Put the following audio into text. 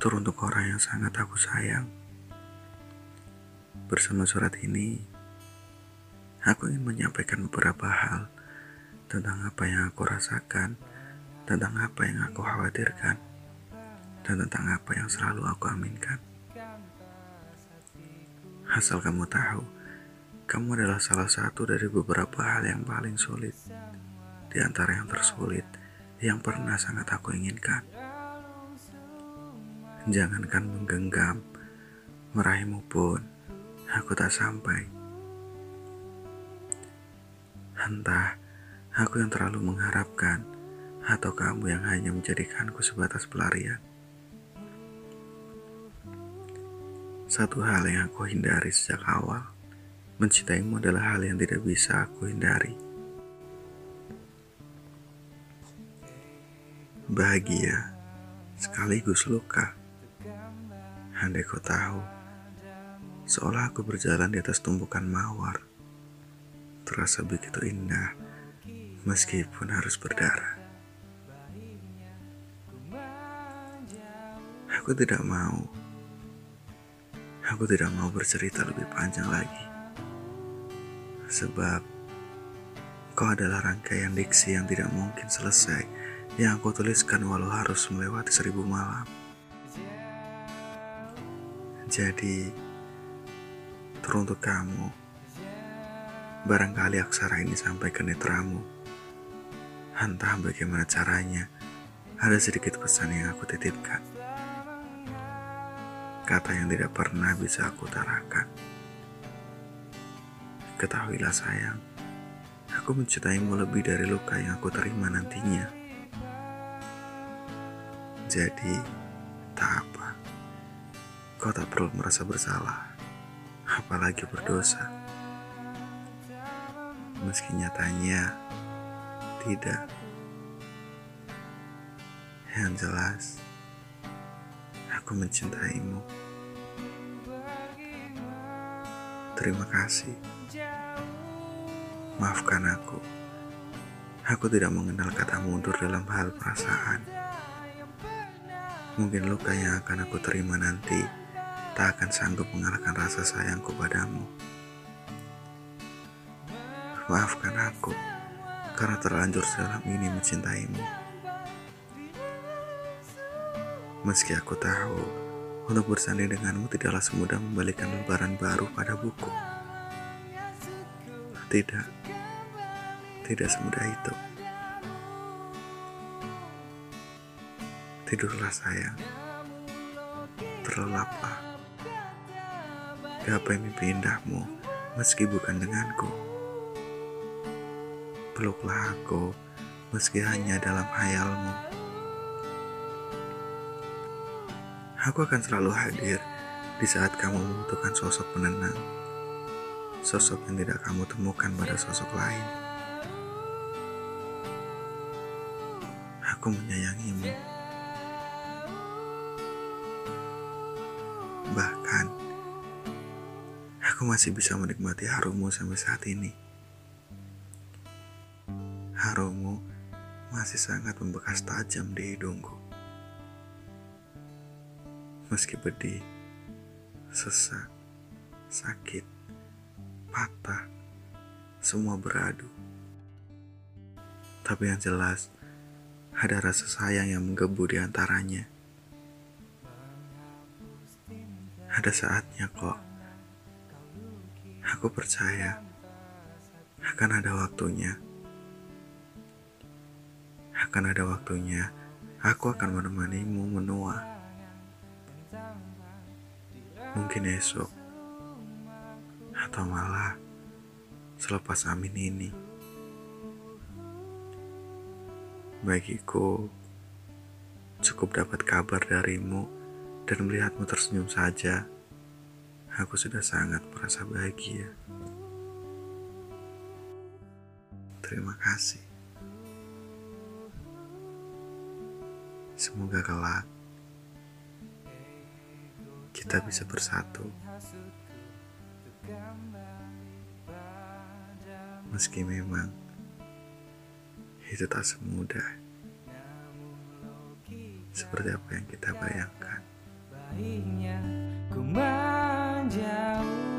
Teruntuk orang yang sangat aku sayang. Bersama surat ini, aku ingin menyampaikan beberapa hal tentang apa yang aku rasakan, tentang apa yang aku khawatirkan, dan tentang apa yang selalu aku aminkan. Asal kamu tahu, kamu adalah salah satu dari beberapa hal yang paling sulit di antara yang tersulit yang pernah sangat aku inginkan. Jangankan menggenggam, meraihmu pun, aku tak sampai. Entah, aku yang terlalu mengharapkan, atau kamu yang hanya menjadikanku sebatas pelarian. Satu hal yang aku hindari sejak awal, mencintaimu adalah hal yang tidak bisa aku hindari. Bahagia sekaligus luka. Andai kau tahu, seolah aku berjalan di atas tumpukan mawar. Terasa begitu indah, meskipun harus berdarah. Aku tidak mau. Aku tidak mau bercerita lebih panjang lagi. Sebab kau adalah rangkaian diksi yang tidak mungkin selesai yang aku tuliskan walau harus melewati seribu malam. Jadi, teruntuk kamu, barangkali aksara ini sampai ke netramu. Entah bagaimana caranya, ada sedikit pesan yang aku titipkan. Kata yang tidak pernah bisa aku tarakan. Ketahuilah sayang, aku mencintaimu lebih dari luka yang aku terima nantinya. Jadi, tak apa. Kau tak perlu merasa bersalah, apalagi berdosa. Meski nyatanya tidak. Yang jelas, aku mencintaimu. Terima kasih. Maafkan aku. Aku tidak mengenal kata mundur dalam hal perasaan. Mungkin luka yang akan aku terima nanti tak akan sanggup mengalahkan rasa sayangku padamu. Maafkan aku karena terlanjur dalam ini mencintaimu. Meski aku tahu untuk bersanding denganmu tidaklah semudah membalikan lembaran baru pada buku. Tidak, tidak semudah itu. Tidurlah sayang, terlelaplah. Gapai mimpi indahmu meski bukan denganku. Peluklah aku meski hanya dalam hayalmu. Aku akan selalu hadir di saat kamu membutuhkan sosok penenang. Sosok yang tidak kamu temukan pada sosok lain. Aku menyayangimu. Aku masih bisa menikmati harummu sampai saat ini. Harummu masih sangat membekas tajam di hidungku. Meski pedih, sesak, sakit, patah, semua beradu. Tapi yang jelas, ada rasa sayang yang menggebu di antaranya. Ada saatnya kok Aku percaya akan ada waktunya. Akan ada waktunya aku akan menemanimu menua. Mungkin esok atau malah selepas amin ini. Bagiku, cukup dapat kabar darimu dan melihatmu tersenyum saja aku sudah sangat merasa bahagia. Terima kasih. Semoga kelak kita bisa bersatu. Meski memang itu tak semudah seperti apa yang kita bayangkan. Baiknya ku Jauh